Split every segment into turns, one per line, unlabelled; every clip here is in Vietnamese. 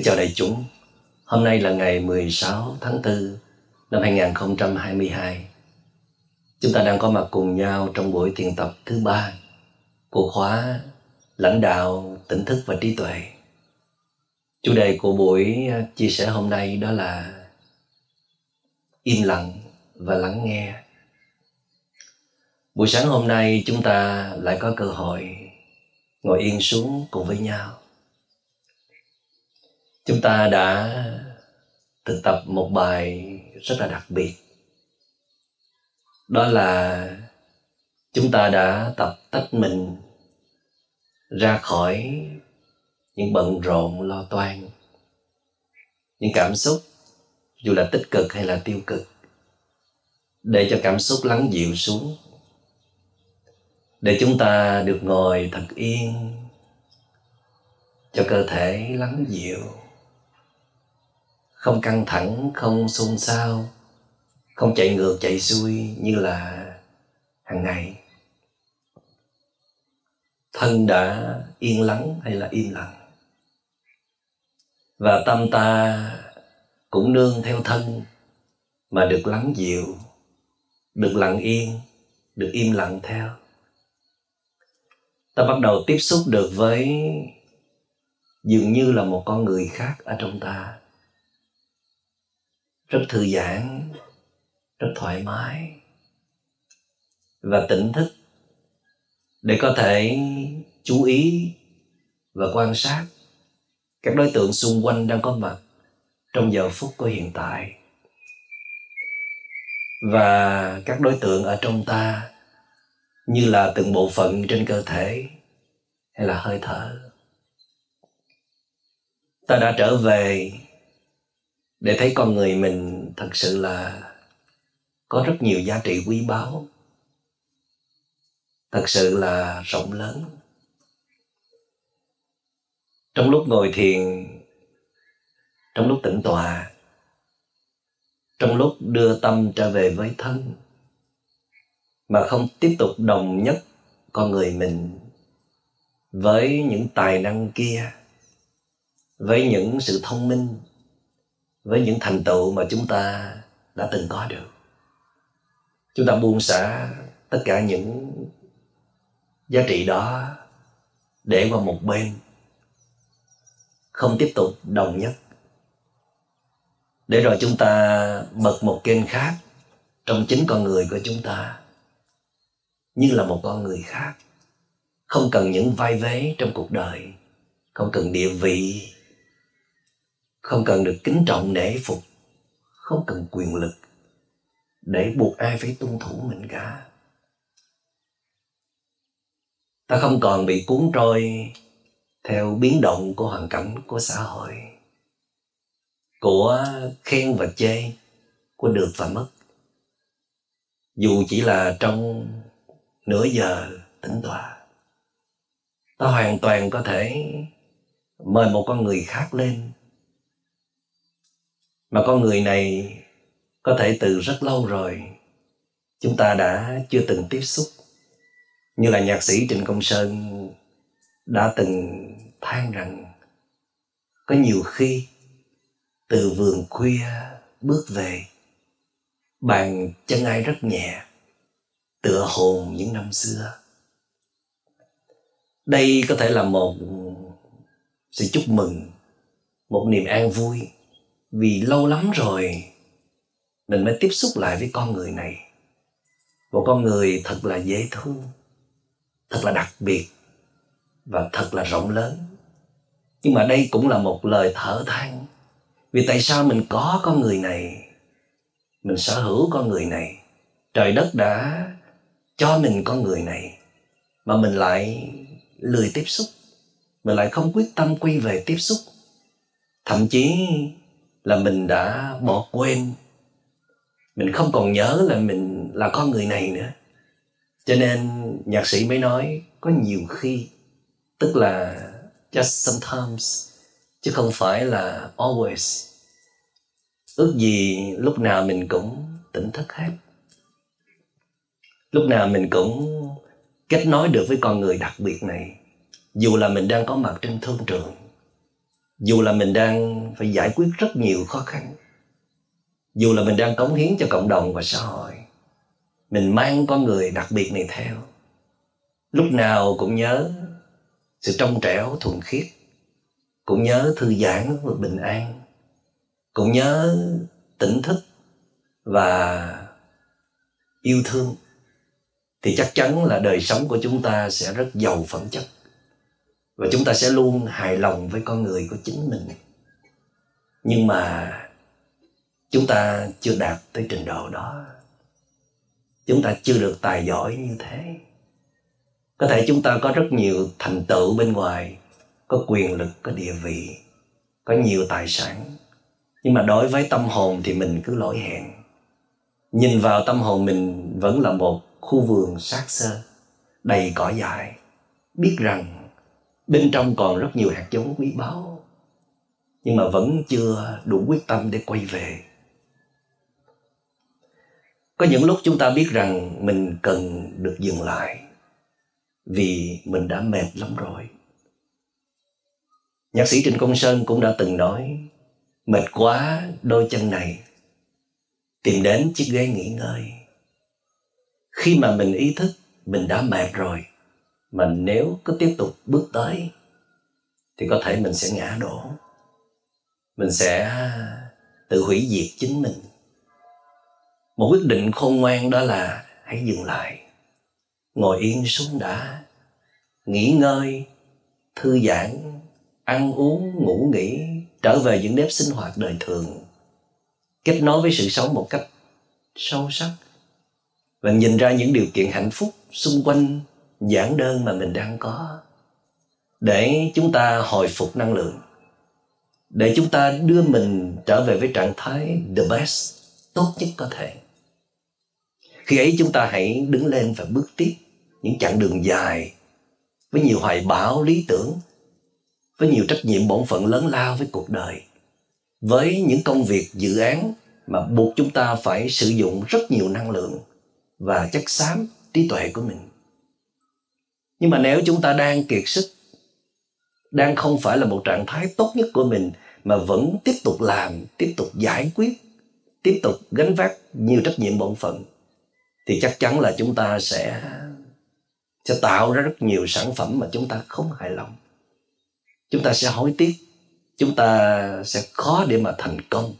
Kính chào đại chúng, hôm nay là ngày 16 tháng 4 năm 2022. Chúng ta đang có mặt cùng nhau trong buổi thiền tập thứ ba của khóa lãnh đạo tỉnh thức và trí tuệ. Chủ đề của buổi à, chia sẻ hôm nay đó là im lặng và lắng nghe. Buổi sáng hôm nay chúng ta lại có cơ hội ngồi yên xuống cùng với nhau chúng ta đã thực tập một bài rất là đặc biệt. Đó là chúng ta đã tập tách mình ra khỏi những bận rộn, lo toan, những cảm xúc, dù là tích cực hay là tiêu cực, để cho cảm xúc lắng dịu xuống, để chúng ta được ngồi thật yên cho cơ thể lắng dịu không căng thẳng, không xôn xao, không chạy ngược, chạy xuôi như là hàng ngày. Thân đã yên lắng hay là im lặng? Và tâm ta cũng nương theo thân mà được lắng dịu, được lặng yên, được im lặng theo. Ta bắt đầu tiếp xúc được với dường như là một con người khác ở trong ta rất thư giãn, rất thoải mái và tỉnh thức để có thể chú ý và quan sát các đối tượng xung quanh đang có mặt trong giờ phút của hiện tại. Và các đối tượng ở trong ta như là từng bộ phận trên cơ thể hay là hơi thở. Ta đã trở về để thấy con người mình thật sự là có rất nhiều giá trị quý báu, thật sự là rộng lớn. Trong lúc ngồi thiền, trong lúc tĩnh tọa, trong lúc đưa tâm trở về với thân, mà không tiếp tục đồng nhất con người mình với những tài năng kia, với những sự thông minh với những thành tựu mà chúng ta đã từng có được. Chúng ta buông xả tất cả những giá trị đó để qua một bên, không tiếp tục đồng nhất. Để rồi chúng ta bật một kênh khác trong chính con người của chúng ta, như là một con người khác, không cần những vai vế trong cuộc đời, không cần địa vị không cần được kính trọng nể phục. Không cần quyền lực để buộc ai phải tuân thủ mình cả ta không còn bị cuốn trôi theo biến động của hoàn cảnh của xã hội, của khen và chê của được và mất. Dù chỉ là trong nửa giờ tĩnh tọa, ta hoàn toàn có thể mời một con người khác lên mà con người này có thể từ rất lâu rồi chúng ta đã chưa từng tiếp xúc. Như là nhạc sĩ trịnh công sơn đã từng than rằng, có nhiều khi từ vườn khuya bước về, bàn chân ai rất nhẹ, tựa hồn những năm xưa. Đây có thể là một sự chúc mừng, một niềm an vui vì lâu lắm rồi mình mới tiếp xúc lại với con người này. Một con người thật là dễ thương, thật là đặc biệt và thật là rộng lớn. Nhưng mà đây cũng là một lời thở than. Vì tại sao mình có con người này? Mình sở hữu con người này. Trời đất đã cho mình con người này mà mình lại lười tiếp xúc. Mình lại không quyết tâm quay về tiếp xúc. Thậm chí là mình đã bỏ quên. Mình không còn nhớ là mình là con người này nữa. Cho nên nhạc sĩ mới nói, có nhiều khi, tức là just sometimes, chứ không phải là always. Ước gì lúc nào mình cũng tỉnh thức hết. Lúc nào mình cũng kết nối được với con người đặc biệt này, dù là mình đang có mặt trên thương trường dù là mình đang phải giải quyết rất nhiều khó khăn, dù là mình đang cống hiến cho cộng đồng và xã hội, mình mang con người đặc biệt này theo. Lúc nào cũng nhớ sự trong trẻo, thuần khiết, cũng nhớ thư giãn và bình an, cũng nhớ tỉnh thức và yêu thương, thì chắc chắn là đời sống của chúng ta sẽ rất giàu phẩm chất và chúng ta sẽ luôn hài lòng với con người của chính mình. Nhưng mà chúng ta chưa đạt tới trình độ đó. Chúng ta chưa được tài giỏi như thế. Có thể chúng ta có rất nhiều thành tựu bên ngoài, có quyền lực, có địa vị, có nhiều tài sản. Nhưng mà đối với tâm hồn thì mình cứ lỗi hẹn. Nhìn vào tâm hồn mình vẫn là một khu vườn sát sơ, đầy cỏ dại, biết rằng bên trong còn rất nhiều hạt giống quý báu, nhưng mà vẫn chưa đủ quyết tâm để quay về. Có những lúc chúng ta biết rằng mình cần được dừng lại vì mình đã mệt lắm rồi. Nhạc sĩ trịnh công sơn cũng đã từng nói, mệt quá, đôi chân này, tìm đến chiếc ghế nghỉ ngơi. Khi mà mình ý thức mình đã mệt rồi mà nếu cứ tiếp tục bước tới, thì có thể mình sẽ ngã đổ. Mình sẽ tự hủy diệt chính mình. Một quyết định khôn ngoan đó là hãy dừng lại. Ngồi yên xuống đã. Nghỉ ngơi, thư giãn, ăn uống, ngủ nghỉ, trở về những nếp sinh hoạt đời thường. Kết nối với sự sống một cách sâu sắc. Và nhìn ra những điều kiện hạnh phúc xung quanh giản đơn mà mình đang có. Để chúng ta hồi phục năng lượng. Để chúng ta đưa mình trở về với trạng thái the best, tốt nhất có thể. Khi ấy chúng ta hãy đứng lên và bước tiếp những chặng đường dài với nhiều hoài bão, lý tưởng, với nhiều trách nhiệm bổn phận lớn lao với cuộc đời. Với những công việc, dự án mà buộc chúng ta phải sử dụng rất nhiều năng lượng và chất xám trí tuệ của mình nhưng mà nếu chúng ta đang kiệt sức, đang không phải là một trạng thái tốt nhất của mình, mà vẫn tiếp tục làm, tiếp tục giải quyết, tiếp tục gánh vác nhiều trách nhiệm bổn phận, thì chắc chắn là chúng ta sẽ sẽ tạo ra rất nhiều sản phẩm mà chúng ta không hài lòng. Chúng ta sẽ hối tiếc, chúng ta sẽ khó để mà thành công,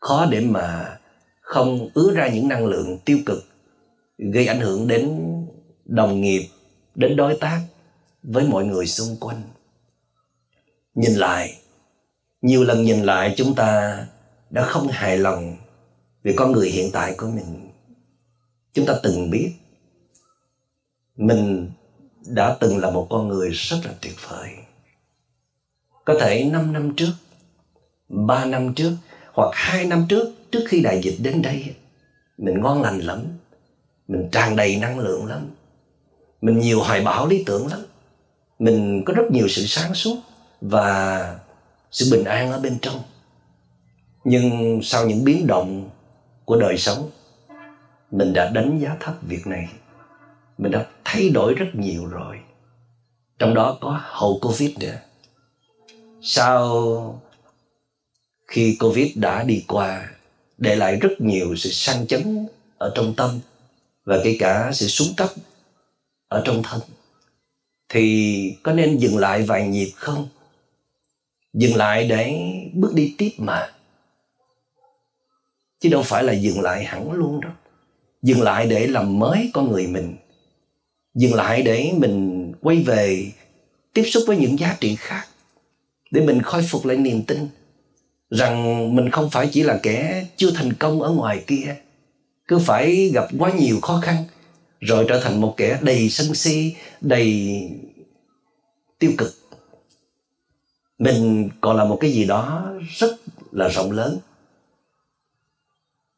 khó để mà không ứa ra những năng lượng tiêu cực gây ảnh hưởng đến đồng nghiệp đến đối tác với mọi người xung quanh. Nhìn lại, nhiều lần nhìn lại chúng ta đã không hài lòng về con người hiện tại của mình. Chúng ta từng biết, mình đã từng là một con người rất là tuyệt vời. Có thể 5 năm trước 3 năm trước, hoặc 2 năm trước trước khi đại dịch đến đây, mình ngon lành lắm, mình tràn đầy năng lượng lắm mình nhiều hoài bão lý tưởng lắm. Mình có rất nhiều sự sáng suốt và sự bình an ở bên trong. Nhưng sau những biến động của đời sống, mình đã đánh giá thấp việc này. Mình đã thay đổi rất nhiều rồi. Trong đó có hậu covid nữa. Sau khi covid đã đi qua, để lại rất nhiều sự sang chấn ở trong tâm và kể cả sự xuống cấp ở trong thân. Thì có nên dừng lại vài nhịp không? Dừng lại để bước đi tiếp mà. Chứ đâu phải là dừng lại hẳn luôn đâu dừng lại để làm mới con người mình. Dừng lại để mình quay về, tiếp xúc với những giá trị khác. Để mình khôi phục lại niềm tin rằng mình không phải chỉ là kẻ chưa thành công ở ngoài kia. Cứ phải gặp quá nhiều khó khăn rồi trở thành một kẻ đầy sân si, đầy tiêu cực. Mình còn là một cái gì đó rất là rộng lớn.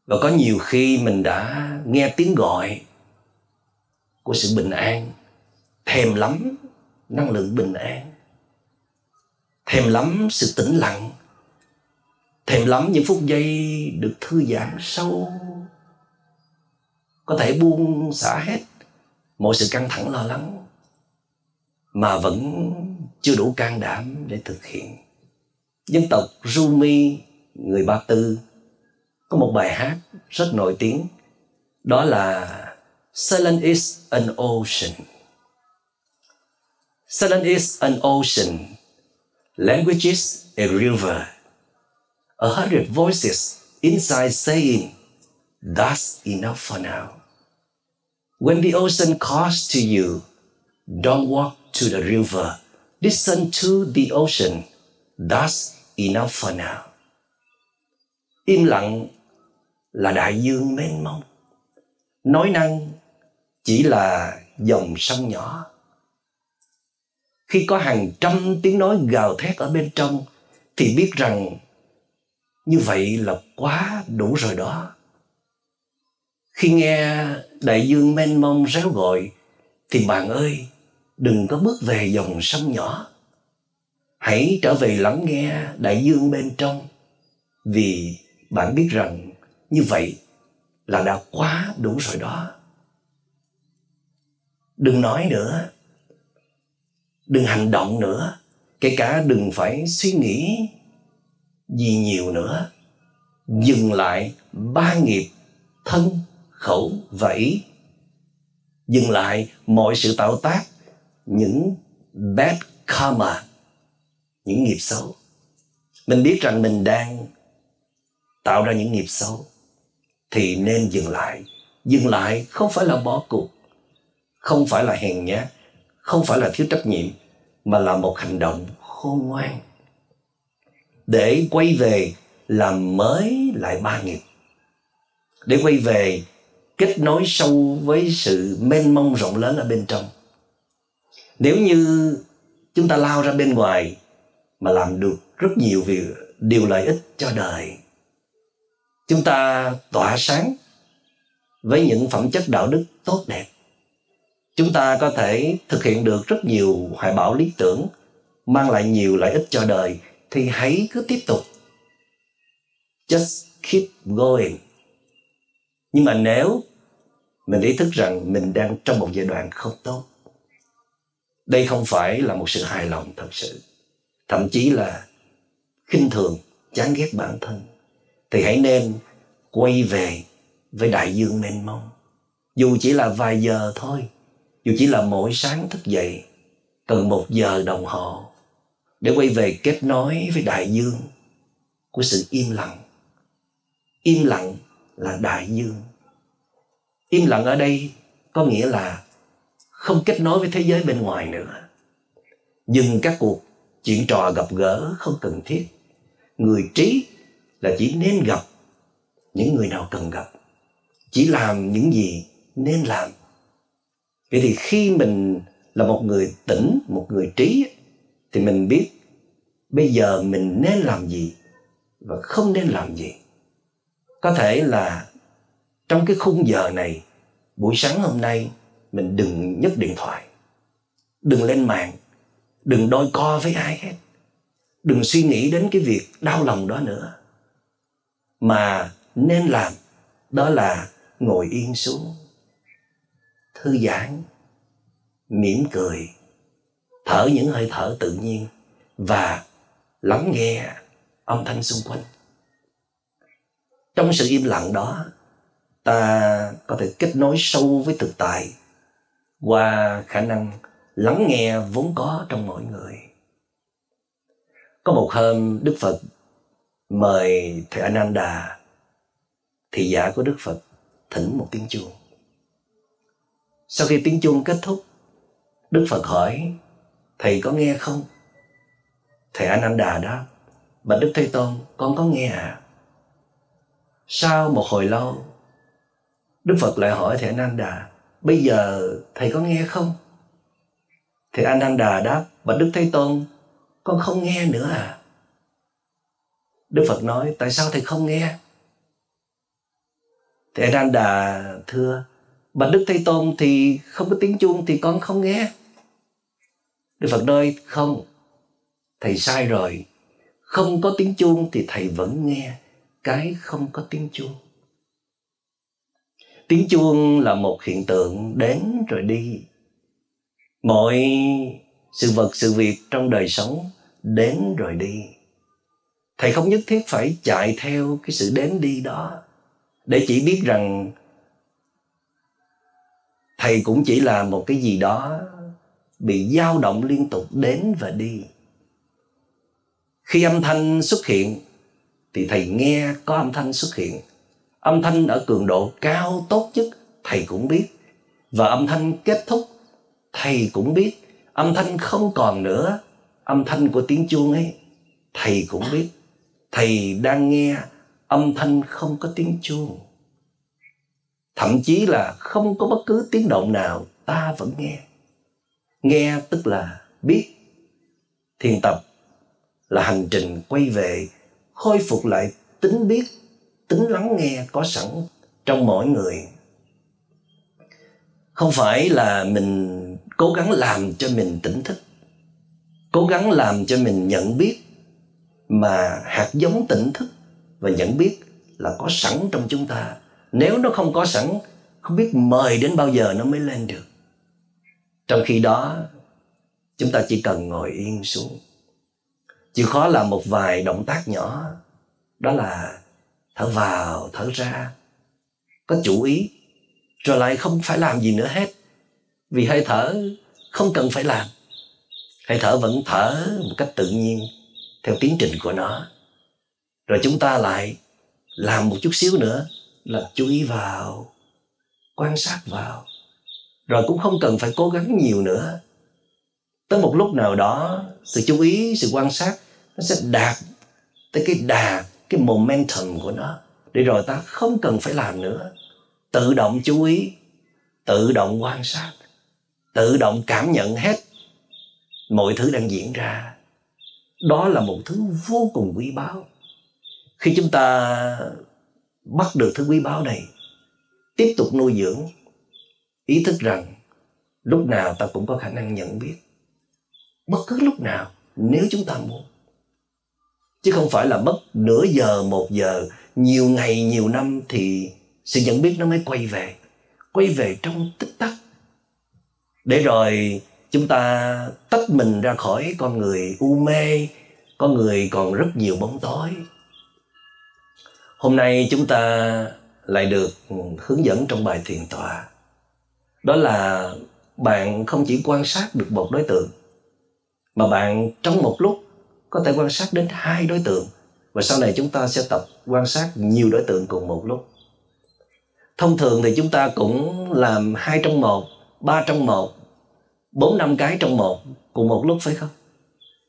Và có nhiều khi mình đã nghe tiếng gọi của sự bình an, thèm lắm năng lượng bình an, thèm lắm sự tĩnh lặng, thèm lắm những phút giây được thư giãn sâu có thể buông xả hết mọi sự căng thẳng lo lắng mà vẫn chưa đủ can đảm để thực hiện dân tộc Rumi người Ba Tư có một bài hát rất nổi tiếng đó là Silence is an ocean. Silence is an ocean. Language is a river. A hundred voices inside saying, That's enough for now. When the ocean calls to you, don't walk to the river. Listen to the ocean. That's enough for now. Im lặng là đại dương mênh mông. Nói năng chỉ là dòng sông nhỏ. Khi có hàng trăm tiếng nói gào thét ở bên trong thì biết rằng như vậy là quá đủ rồi đó. Khi nghe đại dương mênh mông réo gọi thì bạn ơi, đừng có bước về dòng sông nhỏ. Hãy trở về lắng nghe đại dương bên trong vì bạn biết rằng như vậy là đã quá đủ rồi đó. Đừng nói nữa đừng hành động nữa kể cả đừng phải suy nghĩ gì nhiều nữa. Dừng lại ba nghiệp thân khẩu và ý dừng lại mọi sự tạo tác, những bad karma, những nghiệp xấu. Mình biết rằng mình đang tạo ra những nghiệp xấu, thì nên dừng lại. Dừng lại không phải là bỏ cuộc, không phải là hèn nhát, không phải là thiếu trách nhiệm, mà là một hành động khôn ngoan. Để quay về làm mới lại ba nghiệp. Để quay về kết nối sâu với sự mênh mông rộng lớn ở bên trong. Nếu như chúng ta lao ra bên ngoài mà làm được rất nhiều việc, điều lợi ích cho đời, chúng ta tỏa sáng với những phẩm chất đạo đức tốt đẹp, chúng ta có thể thực hiện được rất nhiều hoài bão lý tưởng, mang lại nhiều lợi ích cho đời, thì hãy cứ tiếp tục. Just keep going nhưng mà nếu mình ý thức rằng mình đang trong một giai đoạn không tốt, đây không phải là một sự hài lòng thật sự. Thậm chí là khinh thường, chán ghét bản thân. Thì hãy nên quay về với đại dương mênh mông. Dù chỉ là vài giờ thôi, dù chỉ là mỗi sáng thức dậy cần một giờ đồng hồ, để quay về kết nối với đại dương của sự im lặng. Im lặng là đại dương. Im lặng ở đây có nghĩa là không kết nối với thế giới bên ngoài nữa. Dừng các cuộc chuyện trò gặp gỡ không cần thiết. Người trí là chỉ nên gặp những người nào cần gặp. Chỉ làm những gì nên làm. Vậy thì khi mình là một người tỉnh, một người trí thì mình biết bây giờ mình nên làm gì và không nên làm gì có thể là trong cái khung giờ này, buổi sáng hôm nay, mình đừng nhấc điện thoại, đừng lên mạng, đừng đôi co với ai hết, đừng suy nghĩ đến cái việc đau lòng đó nữa. Mà nên làm đó là ngồi yên xuống, thư giãn, mỉm cười, thở những hơi thở tự nhiên và lắng nghe âm thanh xung quanh trong sự im lặng đó, ta có thể kết nối sâu với thực tại qua khả năng lắng nghe vốn có trong mỗi người. Có một hôm, đức phật mời thầy ananda, thị giả của đức phật thỉnh một tiếng chuông. Sau khi tiếng chuông kết thúc, đức phật hỏi, thầy có nghe không? Thầy ananda đó bạch đức thế tôn, con có nghe à? Sau một hồi lâu, đức phật lại hỏi thầy ananda, bây giờ thầy có nghe không? Thầy ananda đáp, bạch đức thế tôn, con không nghe nữa à? Đức phật nói, tại sao thầy không nghe? Thầy Ananda thưa, Bạch Đức Thế Tôn thì không có tiếng chuông thì con không nghe. Đức Phật nói, không, Thầy sai rồi. Không có tiếng chuông thì thầy vẫn nghe. Cái không có tiếng chuông. Tiếng chuông là một hiện tượng đến rồi đi. Mọi sự vật, sự việc trong đời sống đến rồi đi. Thầy không nhất thiết phải chạy theo cái sự đến đi đó. Để chỉ biết rằng thầy cũng chỉ là một cái gì đó bị dao động liên tục đến và đi. Khi âm thanh xuất hiện thì thầy nghe có âm thanh xuất hiện. Âm thanh ở cường độ cao tốt nhất thầy cũng biết. Và âm thanh kết thúc, thầy cũng biết. Âm thanh không còn nữa. Âm thanh của tiếng chuông ấy, thầy cũng biết. Thầy đang nghe, âm thanh không có tiếng chuông. Thậm chí là không có bất cứ tiếng động nào, ta vẫn nghe. Nghe tức là biết. Thiền tập là hành trình quay về khôi phục lại tính biết, tính lắng nghe có sẵn trong mỗi người. Không phải là mình cố gắng làm cho mình tỉnh thức, cố gắng làm cho mình nhận biết mà hạt giống tỉnh thức và nhận biết là có sẵn trong chúng ta. Nếu nó không có sẵn, không biết mời đến bao giờ nó mới lên được. Trong khi đó, chúng ta chỉ cần ngồi yên xuống chịu khó làm một vài động tác nhỏ. Đó là thở vào, thở ra. Có chủ ý. Rồi lại không phải làm gì nữa hết. Vì hơi thở không cần phải làm. Hơi thở vẫn thở một cách tự nhiên, theo tiến trình của nó. Rồi chúng ta lại làm một chút xíu nữa, là chú ý vào, quan sát vào. Rồi cũng không cần phải cố gắng nhiều nữa. Tới một lúc nào đó, sự chú ý, sự quan sát nó sẽ đạt tới cái đà, cái momentum của nó. Để rồi ta không cần phải làm nữa. Tự động chú ý, tự động quan sát, tự động cảm nhận hết mọi thứ đang diễn ra. Đó là một thứ vô cùng quý báu. Khi chúng ta bắt được thứ quý báu này, tiếp tục nuôi dưỡng, ý thức rằng lúc nào ta cũng có khả năng nhận biết. Bất cứ lúc nào, nếu chúng ta muốn chứ không phải là mất nửa giờ, một giờ, nhiều ngày, nhiều năm thì sự nhận biết nó mới quay về. Quay về trong tích tắc. Để rồi chúng ta tách mình ra khỏi con người u mê, con người còn rất nhiều bóng tối. Hôm nay chúng ta lại được hướng dẫn trong bài thiền tọa. Đó là bạn không chỉ quan sát được một đối tượng, mà bạn trong một lúc có thể quan sát đến hai đối tượng. Và sau này chúng ta sẽ tập quan sát nhiều đối tượng cùng một lúc. Thông thường thì chúng ta cũng làm hai trong một, ba trong một, bốn năm cái trong một cùng một lúc phải không?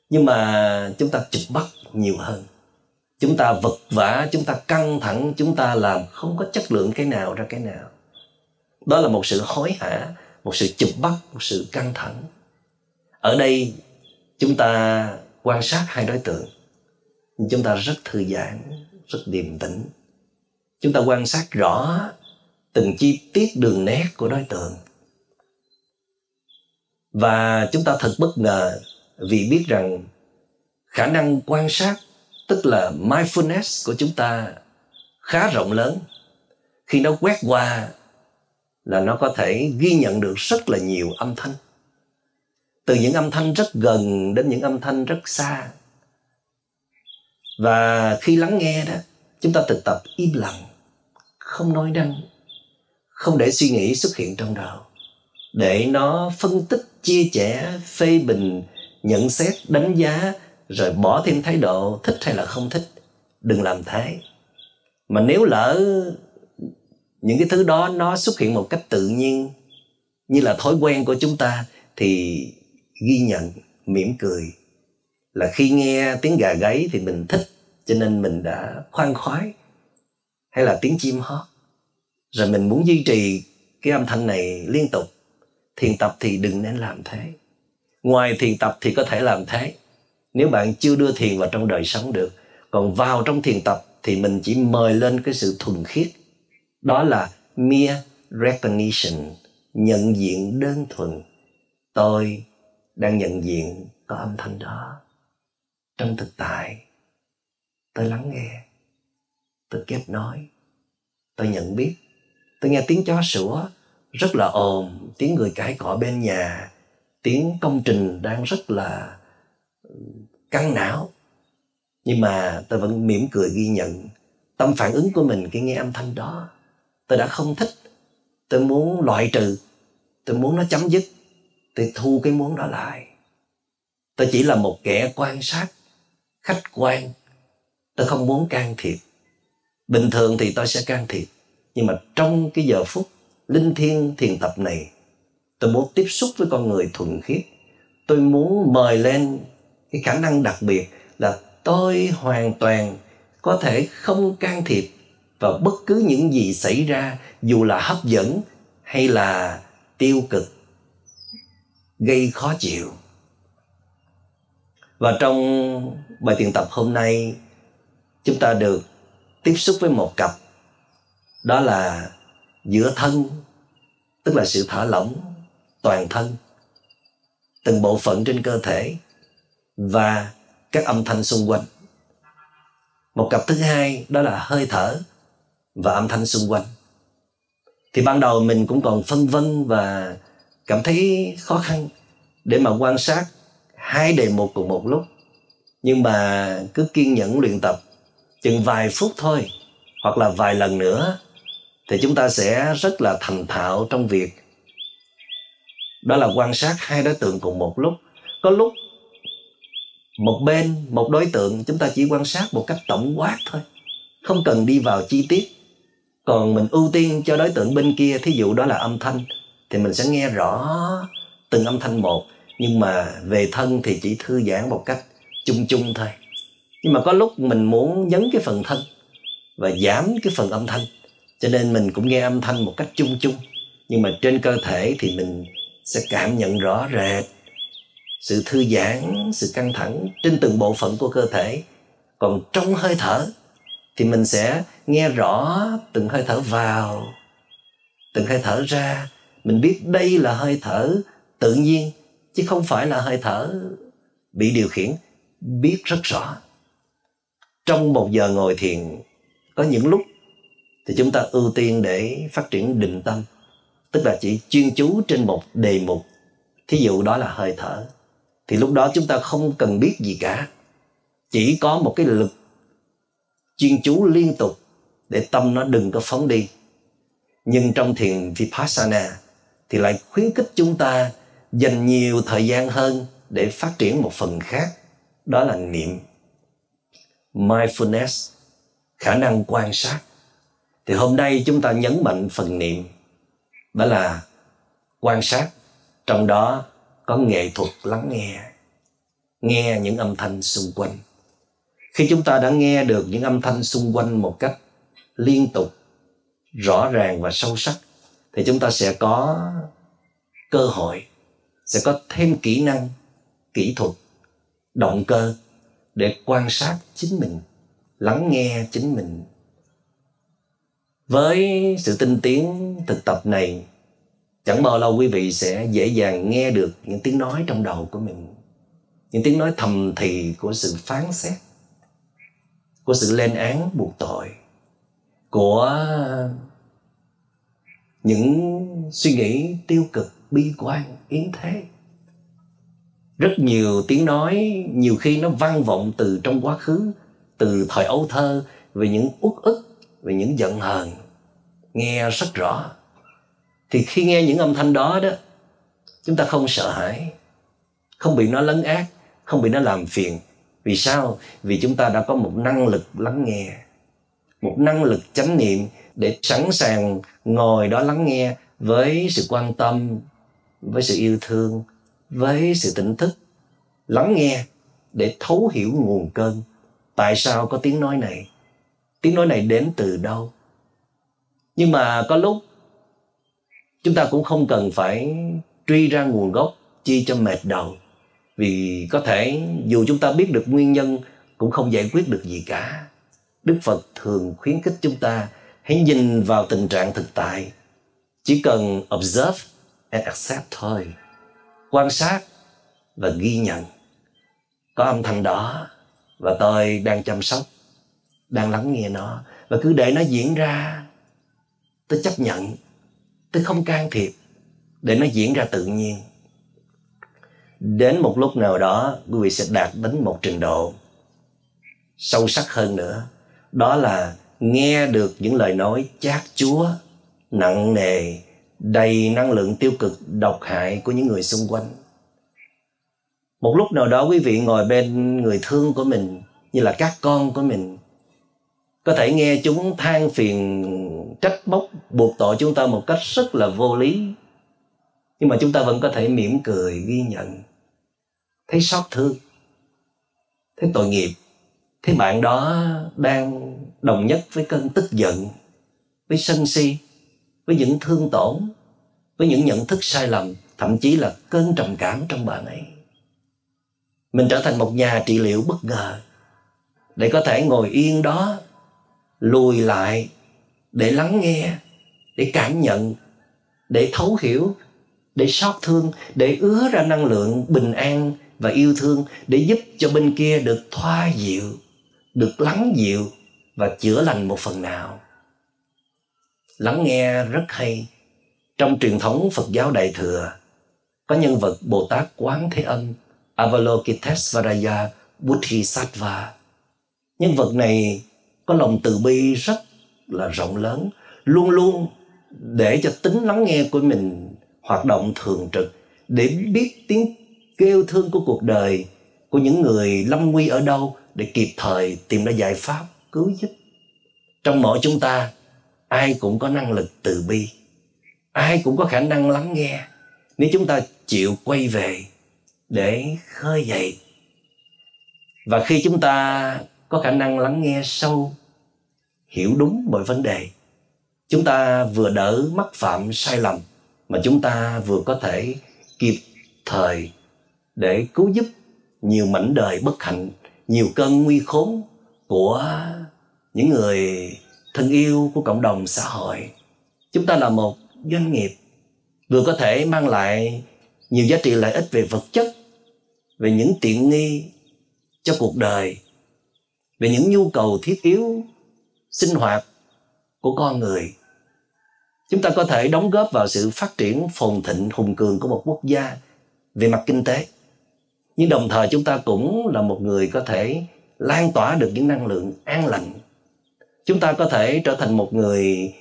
Nhưng mà chúng ta chụp bắt nhiều hơn. Chúng ta vật vã chúng ta căng thẳng, chúng ta làm không có chất lượng cái nào ra cái nào. Đó là một sự hối hả, một sự chụp bắt một sự căng thẳng. Ở đây chúng ta quan sát hai đối tượng. Chúng ta rất thư giãn, rất điềm tĩnh. Chúng ta quan sát rõ từng chi tiết đường nét của đối tượng. Và chúng ta thật bất ngờ vì biết rằng khả năng quan sát, tức là mindfulness của chúng ta, khá rộng lớn. Khi nó quét qua là nó có thể ghi nhận được rất là nhiều âm thanh từ những âm thanh rất gần đến những âm thanh rất xa. Và khi lắng nghe đó, chúng ta thực tập im lặng, không nói năng, không để suy nghĩ xuất hiện trong đầu, để nó phân tích, chia sẻ, phê bình, nhận xét, đánh giá, rồi bỏ thêm thái độ thích hay là không thích, đừng làm thế mà nếu lỡ những cái thứ đó nó xuất hiện một cách tự nhiên, như là thói quen của chúng ta, thì ghi nhận, mỉm cười. Là khi nghe tiếng gà gáy thì mình thích, cho nên mình đã khoan khoái. Hay là tiếng chim hót. Rồi mình muốn duy trì cái âm thanh này liên tục. Thiền tập thì đừng nên làm thế. Ngoài thiền tập thì có thể làm thế. Nếu bạn chưa đưa thiền vào trong đời sống được, còn vào trong thiền tập thì mình chỉ mời lên cái sự thuần khiết. Đó là mere recognition, nhận diện đơn thuần. Tôi đang nhận diện có âm thanh đó trong thực tại. Tôi lắng nghe, tôi kết nối, tôi nhận biết. Tôi nghe tiếng chó sủa, rất là ồn, tiếng người cãi cọ bên nhà, tiếng công trình đang rất là căng não. Nhưng mà tôi vẫn mỉm cười ghi nhận tâm phản ứng của mình khi nghe âm thanh đó. Tôi đã không thích, tôi muốn loại trừ, tôi muốn nó chấm dứt tôi thu cái muốn đó lại. Tôi chỉ là một kẻ quan sát, khách quan. Tôi không muốn can thiệp. Bình thường thì tôi sẽ can thiệp. Nhưng mà trong cái giờ phút linh thiêng thiền tập này tôi muốn tiếp xúc với con người thuần khiết. Tôi muốn mời lên cái khả năng đặc biệt là tôi hoàn toàn có thể không can thiệp vào bất cứ những gì xảy ra, dù là hấp dẫn hay là tiêu cực gây khó chịu. Và trong bài tiền tập hôm nay, chúng ta được tiếp xúc với một cặp, đó là giữa thân, tức là sự thả lỏng, toàn thân, từng bộ phận trên cơ thể và các âm thanh xung quanh. Một cặp thứ hai, đó là hơi thở và âm thanh xung quanh. Thì ban đầu mình cũng còn phân vân và cảm thấy khó khăn để mà quan sát hai đề mục cùng một lúc. Nhưng mà cứ kiên nhẫn luyện tập chừng vài phút thôi, hoặc là vài lần nữa, thì chúng ta sẽ rất là thành thạo trong việc đó là quan sát hai đối tượng cùng một lúc. Có lúc một bên, một đối tượng, chúng ta chỉ quan sát một cách tổng quát thôi, không cần đi vào chi tiết. Còn mình ưu tiên cho đối tượng bên kia, thí dụ đó là âm thanh thì mình sẽ nghe rõ từng âm thanh một, nhưng mà về thân thì chỉ thư giãn một cách chung chung thôi. Nhưng mà có lúc mình muốn nhấn cái phần thân và giảm cái phần âm thanh, cho nên mình cũng nghe âm thanh một cách chung chung. Nhưng mà trên cơ thể thì mình sẽ cảm nhận rõ rệt sự thư giãn, sự căng thẳng trên từng bộ phận của cơ thể. Còn trong hơi thở thì mình sẽ nghe rõ từng hơi thở vào, từng hơi thở ra mình biết đây là hơi thở tự nhiên, chứ không phải là hơi thở bị điều khiển. Biết rất rõ. Trong một giờ ngồi thiền, có những lúc thì chúng ta ưu tiên để phát triển định tâm. Tức là chỉ chuyên chú trên một đề mục. Thí dụ đó là hơi thở. Thì lúc đó chúng ta không cần biết gì cả. Chỉ có một cái lực chuyên chú liên tục để tâm nó đừng có phóng đi. Nhưng trong thiền vipassana thì lại khuyến khích chúng ta dành nhiều thời gian hơn để phát triển một phần khác, đó là niệm. Mindfulness, khả năng quan sát. Thì hôm nay chúng ta nhấn mạnh phần niệm, đó là quan sát. Trong đó có nghệ thuật lắng nghe nghe những âm thanh xung quanh. Khi chúng ta đã nghe được những âm thanh xung quanh một cách liên tục, rõ ràng và sâu sắc thì chúng ta sẽ có cơ hội, sẽ có thêm kỹ năng, kỹ thuật, động cơ để quan sát chính mình, lắng nghe chính mình. Với sự tinh tiến thực tập này, chẳng bao lâu quý vị sẽ dễ dàng nghe được những tiếng nói trong đầu của mình, những tiếng nói thầm thì của sự phán xét, của sự lên án buộc tội của những suy nghĩ tiêu cực, bi quan, yến thế. Rất nhiều tiếng nói, nhiều khi nó vang vọng từ trong quá khứ, từ thời ấu thơ, về những uất ức, về những giận hờn. Nghe rất rõ. Thì khi nghe những âm thanh đó đó, chúng ta không sợ hãi, không bị nó lấn át, không bị nó làm phiền. Vì sao? Vì chúng ta đã có một năng lực lắng nghe một năng lực chánh niệm để sẵn sàng ngồi đó lắng nghe với sự quan tâm, với sự yêu thương, với sự tỉnh thức, lắng nghe để thấu hiểu nguồn cơn. Tại sao có tiếng nói này? Tiếng nói này đến từ đâu? Nhưng mà có lúc chúng ta cũng không cần phải truy ra nguồn gốc, chi cho mệt đầu. Vì có thể dù chúng ta biết được nguyên nhân, cũng không giải quyết được gì cả đức phật thường khuyến khích chúng ta hãy nhìn vào tình trạng thực tại. Chỉ cần observe and accept thôi. Quan sát và ghi nhận. Có âm thanh đó và tôi đang chăm sóc, đang lắng nghe nó và cứ để nó diễn ra. Tôi chấp nhận, tôi không can thiệp để nó diễn ra tự nhiên. Đến một lúc nào đó, quý vị sẽ đạt đến một trình độ sâu sắc hơn nữa đó là nghe được những lời nói chát chúa, nặng nề, đầy năng lượng tiêu cực, độc hại của những người xung quanh. Một lúc nào đó quý vị ngồi bên người thương của mình, như là các con của mình, có thể nghe chúng than phiền, trách móc, buộc tội chúng ta một cách rất là vô lý. Nhưng mà chúng ta vẫn có thể mỉm cười ghi nhận. Thấy xót thương, thấy tội nghiệp thế bạn đó đang đồng nhất với cơn tức giận, với sân si, với những thương tổn, với những nhận thức sai lầm, thậm chí là cơn trầm cảm trong bạn ấy. Mình trở thành một nhà trị liệu bất ngờ để có thể ngồi yên đó, lùi lại để lắng nghe, để cảm nhận, để thấu hiểu, để xót thương, để ứa ra năng lượng bình an và yêu thương để giúp cho bên kia được thoa dịu được lắng dịu và chữa lành một phần nào. Lắng nghe rất hay. Trong truyền thống phật giáo đại thừa, có nhân vật bồ tát quán thế âm avalokitesvaraya bodhisattva. Nhân vật này có lòng từ bi rất là rộng lớn, luôn luôn để cho tính lắng nghe của mình hoạt động thường trực để biết tiếng kêu thương của cuộc đời của những người lâm nguy ở đâu để kịp thời tìm ra giải pháp cứu giúp. Trong mỗi chúng ta, ai cũng có năng lực từ bi. Ai cũng có khả năng lắng nghe. Nếu chúng ta chịu quay về để khơi dậy, và khi chúng ta có khả năng lắng nghe sâu, hiểu đúng mọi vấn đề, chúng ta vừa đỡ mắc phạm sai lầm mà chúng ta vừa có thể kịp thời để cứu giúp nhiều mảnh đời bất hạnh nhiều cơn nguy khốn của những người thân yêu của cộng đồng xã hội. Chúng ta là một doanh nghiệp vừa có thể mang lại nhiều giá trị lợi ích về vật chất, về những tiện nghi cho cuộc đời, về những nhu cầu thiết yếu sinh hoạt của con người. Chúng ta có thể đóng góp vào sự phát triển phồn thịnh hùng cường của một quốc gia về mặt kinh tế nhưng đồng thời chúng ta cũng là một người có thể lan tỏa được những năng lượng an lành. Chúng ta có thể trở thành một người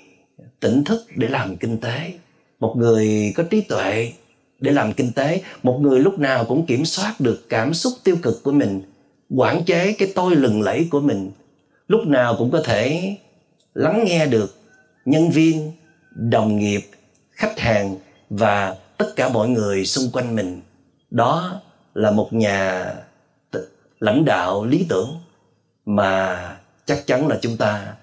tỉnh thức để làm kinh tế, một người có trí tuệ để làm kinh tế, một người lúc nào cũng kiểm soát được cảm xúc tiêu cực của mình, quản chế cái tôi lừng lẫy của mình. Lúc nào cũng có thể lắng nghe được nhân viên, đồng nghiệp, khách hàng và tất cả mọi người xung quanh mình. Đó là một nhà lãnh đạo lý tưởng mà chắc chắn là chúng ta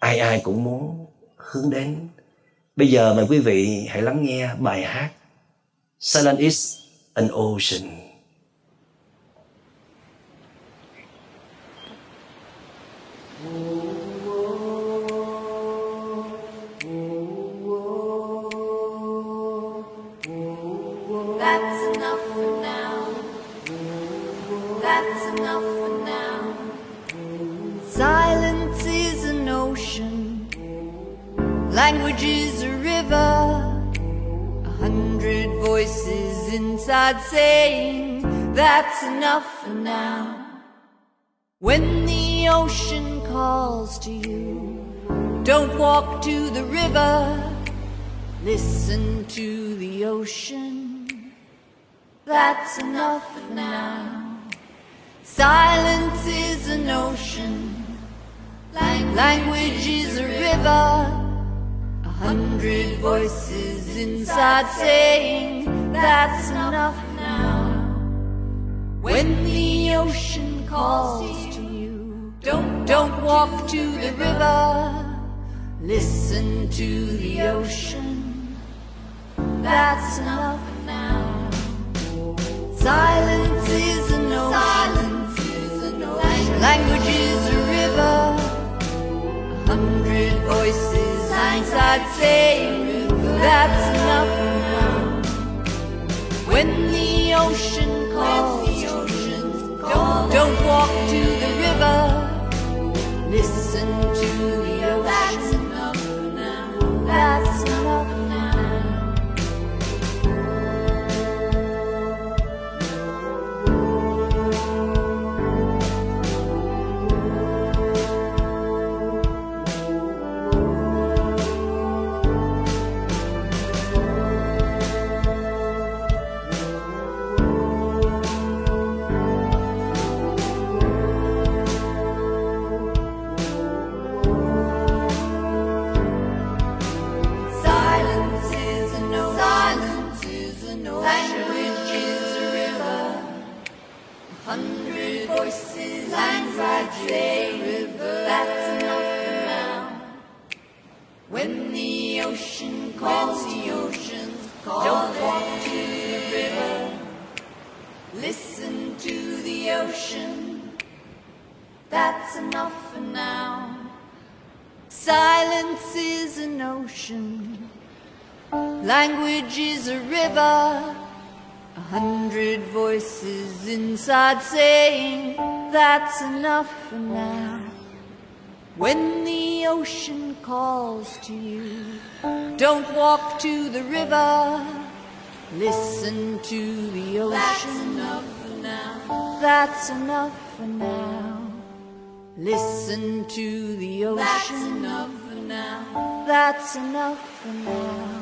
ai ai cũng muốn hướng đến. Bây giờ mời quý vị hãy lắng nghe bài hát silent is an ocean.
Language is a river, a hundred voices inside saying that's enough for now. When the ocean calls to you, don't walk to the river, listen to the ocean. That's enough for now. Silence is an ocean, language is a river a hundred voices inside saying that's enough now. When the ocean calls to you, don't don't walk to the river. Listen to the ocean. That's enough now. Silence is an ocean. Silence is an ocean. Language is a river. Hundred voices I'd say that's enough now. When the ocean calls, don't, don't walk to the river. Listen to that's enough for now. When the ocean calls to you, don't walk to the river. Listen to the ocean. That's enough for now. That's enough for now. Listen to the ocean. That's enough for now. That's enough for now.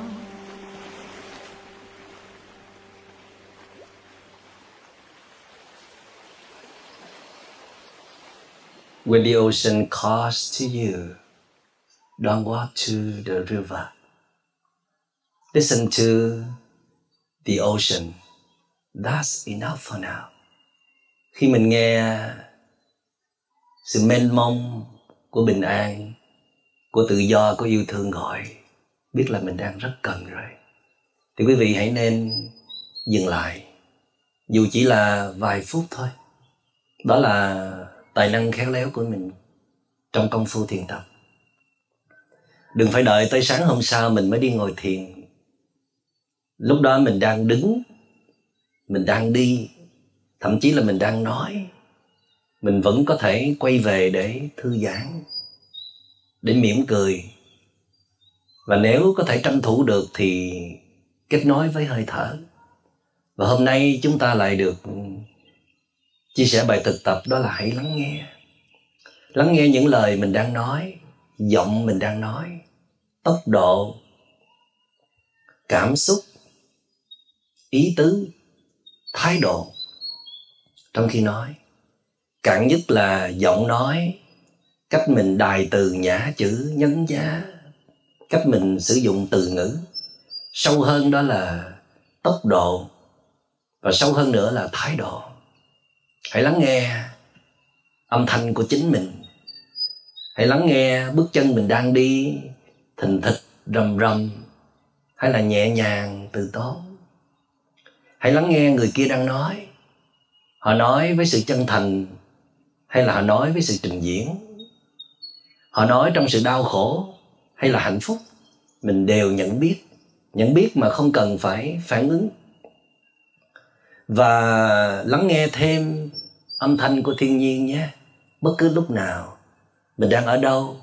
When the ocean calls to you, don't walk to the river. Listen to the ocean. That's enough for now. Khi mình nghe sự mênh mông của bình an, của tự do, của yêu thương gọi, biết là mình đang rất cần rồi. Thì quý vị hãy nên dừng lại, dù chỉ là vài phút thôi. Đó là tài năng khéo léo của mình trong công phu thiền tập. Đừng phải đợi tới sáng hôm sau mình mới đi ngồi thiền. Lúc đó mình đang đứng, mình đang đi, thậm chí là mình đang nói, mình vẫn có thể quay về để thư giãn, để mỉm cười. Và nếu có thể tranh thủ được thì kết nối với hơi thở. Và hôm nay chúng ta lại được chia sẻ bài thực tập đó là hãy lắng nghe. Lắng nghe những lời mình đang nói, giọng mình đang nói, tốc độ, cảm xúc, ý tứ, thái độ. Trong khi nói, cạn nhất là giọng nói, cách mình đài từ nhã chữ nhấn giá, cách mình sử dụng từ ngữ. Sâu hơn đó là tốc độ và sâu hơn nữa là thái độ hãy lắng nghe âm thanh của chính mình. Hãy lắng nghe bước chân mình đang đi, thình thịch, rầm rầm, hay là nhẹ nhàng từ tốn. Hãy lắng nghe người kia đang nói. Họ nói với sự chân thành, hay là họ nói với sự trình diễn. Họ nói trong sự đau khổ, hay là hạnh phúc. Mình đều nhận biết nhận biết mà không cần phải phản ứng và lắng nghe thêm âm thanh của thiên nhiên nhé. Bất cứ lúc nào mình đang ở đâu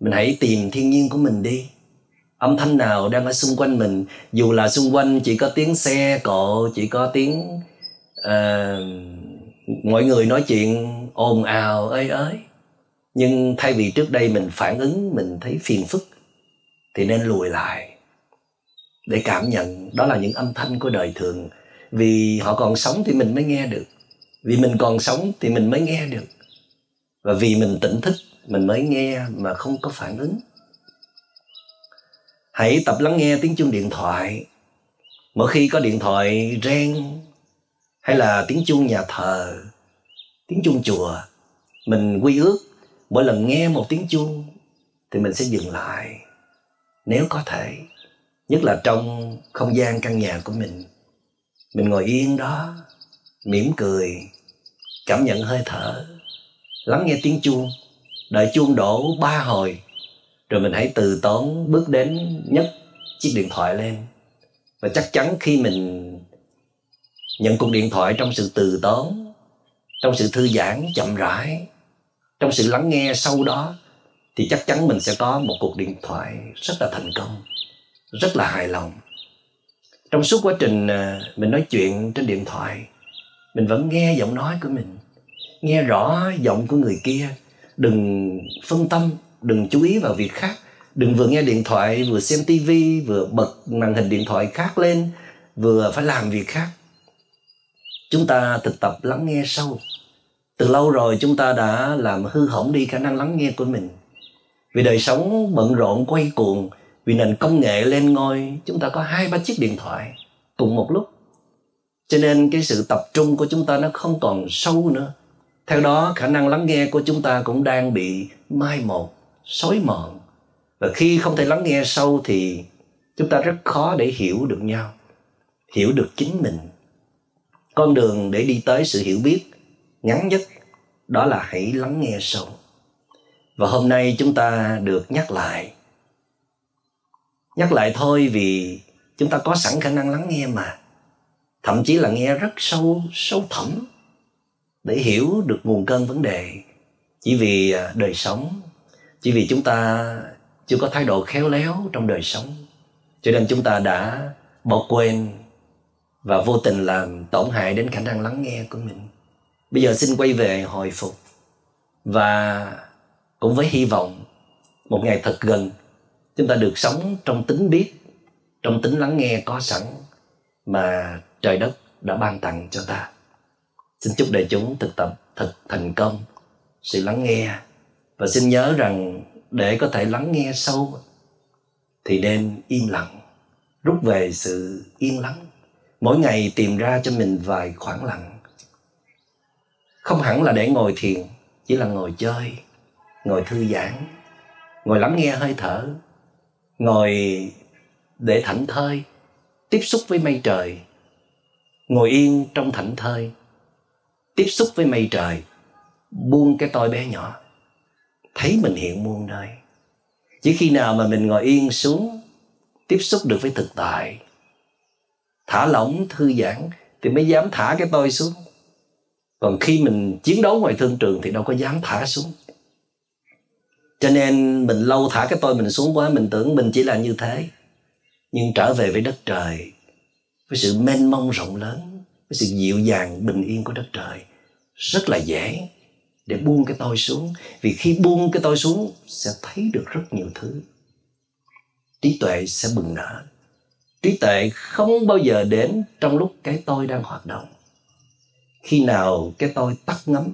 mình hãy tìm thiên nhiên của mình đi. Âm thanh nào đang ở xung quanh mình dù là xung quanh chỉ có tiếng xe cộ chỉ có tiếng uh, mọi người nói chuyện ồn ào ơi ới. Nhưng thay vì trước đây mình phản ứng mình thấy phiền phức thì nên lùi lại để cảm nhận đó là những âm thanh của đời thường vì họ còn sống thì mình mới nghe được. Vì mình còn sống thì mình mới nghe được. Và vì mình tỉnh thức, mình mới nghe mà không có phản ứng. Hãy tập lắng nghe tiếng chuông điện thoại. Mỗi khi có điện thoại reng, hay là tiếng chuông nhà thờ, tiếng chuông chùa, mình quy ước mỗi lần nghe một tiếng chuông thì mình sẽ dừng lại. Nếu có thể, nhất là trong không gian căn nhà của mình mình ngồi yên đó, mỉm cười, cảm nhận hơi thở, lắng nghe tiếng chuông. Đợi chuông đổ ba hồi, rồi mình hãy từ tốn bước đến nhấc chiếc điện thoại lên. Và chắc chắn khi mình nhận cuộc điện thoại trong sự từ tốn, trong sự thư giãn chậm rãi, trong sự lắng nghe sâu đó, thì chắc chắn mình sẽ có một cuộc điện thoại rất là thành công, rất là hài lòng trong suốt quá trình à, mình nói chuyện trên điện thoại, mình vẫn nghe giọng nói của mình, nghe rõ giọng của người kia. Đừng phân tâm, đừng chú ý vào việc khác. Đừng vừa nghe điện thoại, vừa xem tivi vừa bật màn hình điện thoại khác lên, vừa phải làm việc khác. Chúng ta thực tập lắng nghe sâu. Từ lâu rồi chúng ta đã làm hư hỏng đi khả năng lắng nghe của mình. Vì đời sống bận rộn quay cuồng vì nền công nghệ lên ngôi, chúng ta có hai, ba chiếc điện thoại cùng một lúc. Cho nên cái sự tập trung của chúng ta nó không còn sâu nữa. Theo đó, khả năng lắng nghe của chúng ta cũng đang bị mai một xói mòn. Và khi không thể lắng nghe sâu thì chúng ta rất khó để hiểu được nhau, hiểu được chính mình. Con đường để đi tới sự hiểu biết ngắn nhất, đó là hãy lắng nghe sâu. Và hôm nay chúng ta được nhắc lại nhắc lại thôi vì chúng ta có sẵn khả năng lắng nghe mà. Thậm chí là nghe rất sâu sâu thẳm để hiểu được nguồn cơn vấn đề. Chỉ vì à, đời sống, chỉ vì chúng ta chưa có thái độ khéo léo trong đời sống. Cho nên chúng ta đã bỏ quên và vô tình làm tổn hại đến khả năng lắng nghe của mình. Bây giờ xin quay về hồi phục và cũng với hy vọng một ngày thật gần chúng ta được sống trong tính biết, trong tính lắng nghe có sẵn mà trời đất đã ban tặng cho ta. Xin chúc đại chúng thực tập thật thành công, sự lắng nghe. Và xin nhớ rằng để có thể lắng nghe sâu thì nên im lặng, rút về sự yên lắng. Mỗi ngày tìm ra cho mình vài khoảng lặng. Không hẳn là để ngồi thiền, chỉ là ngồi chơi, ngồi thư giãn, ngồi lắng nghe hơi thở ngồi để thảnh thơi, tiếp xúc với mây trời. Ngồi yên trong thảnh thơi, tiếp xúc với mây trời. Buông cái tôi bé nhỏ, thấy mình hiện muôn nơi. Chỉ khi nào mà mình ngồi yên xuống, tiếp xúc được với thực tại. Thả lỏng thư giãn thì mới dám thả cái tôi xuống. Còn khi mình chiến đấu ngoài thương trường thì đâu có dám thả xuống cho nên mình lâu thả cái tôi mình xuống quá, mình tưởng mình chỉ là như thế. Nhưng trở về với đất trời, với sự mênh mông rộng lớn, với sự dịu dàng bình yên của đất trời, rất là dễ để buông cái tôi xuống. Vì khi buông cái tôi xuống, sẽ thấy được rất nhiều thứ. Trí tuệ sẽ bừng nở. Trí tuệ không bao giờ đến trong lúc cái tôi đang hoạt động. Khi nào cái tôi tắt ngấm,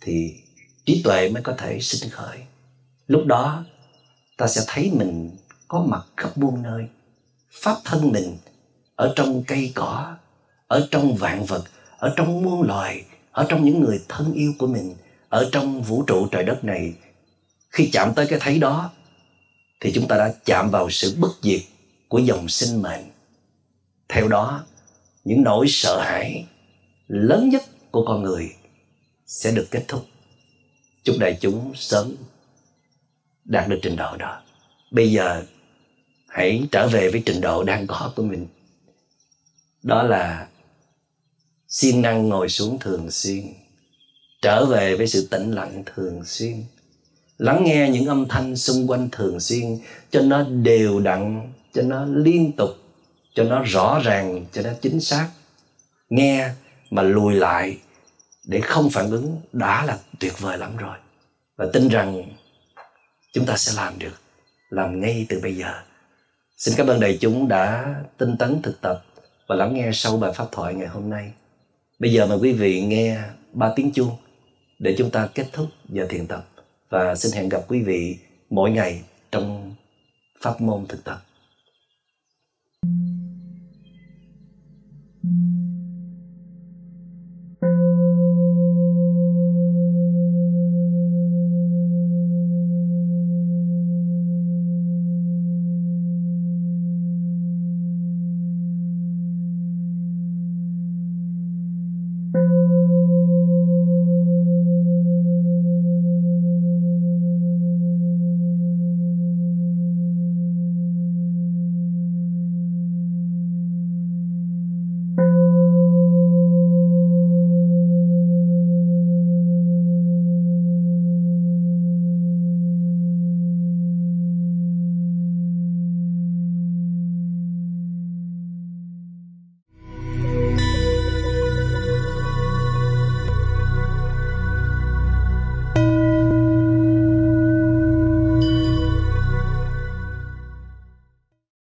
thì trí tuệ mới có thể sinh khởi lúc đó, ta sẽ thấy mình có mặt khắp muôn nơi. Pháp thân mình ở trong cây cỏ, ở trong vạn vật, ở trong muôn loài, ở trong những người thân yêu của mình, ở trong vũ trụ trời đất này. Khi chạm tới cái thấy đó, thì chúng ta đã chạm vào sự bất diệt của dòng sinh mệnh. Theo đó, những nỗi sợ hãi lớn nhất của con người sẽ được kết thúc. Chúc đại chúng sớm đạt được trình độ đó. Bây giờ, hãy trở về với trình độ đang có của mình. Đó là siêng năng ngồi xuống thường xuyên. Trở về với sự tĩnh lặng thường xuyên. Lắng nghe những âm thanh xung quanh thường xuyên, cho nó đều đặn, cho nó liên tục, cho nó rõ ràng, cho nó chính xác. Nghe mà lùi lại để không phản ứng, đã là tuyệt vời lắm rồi. Và tin rằng chúng ta sẽ làm được, làm ngay từ bây giờ. Xin cảm ơn đại chúng đã tinh tấn thực tập và lắng nghe sâu bài pháp thoại ngày hôm nay. Bây giờ mời quý vị nghe ba tiếng chuông để chúng ta kết thúc giờ thiền tập. Và xin hẹn gặp quý vị mỗi ngày trong pháp môn thực tập.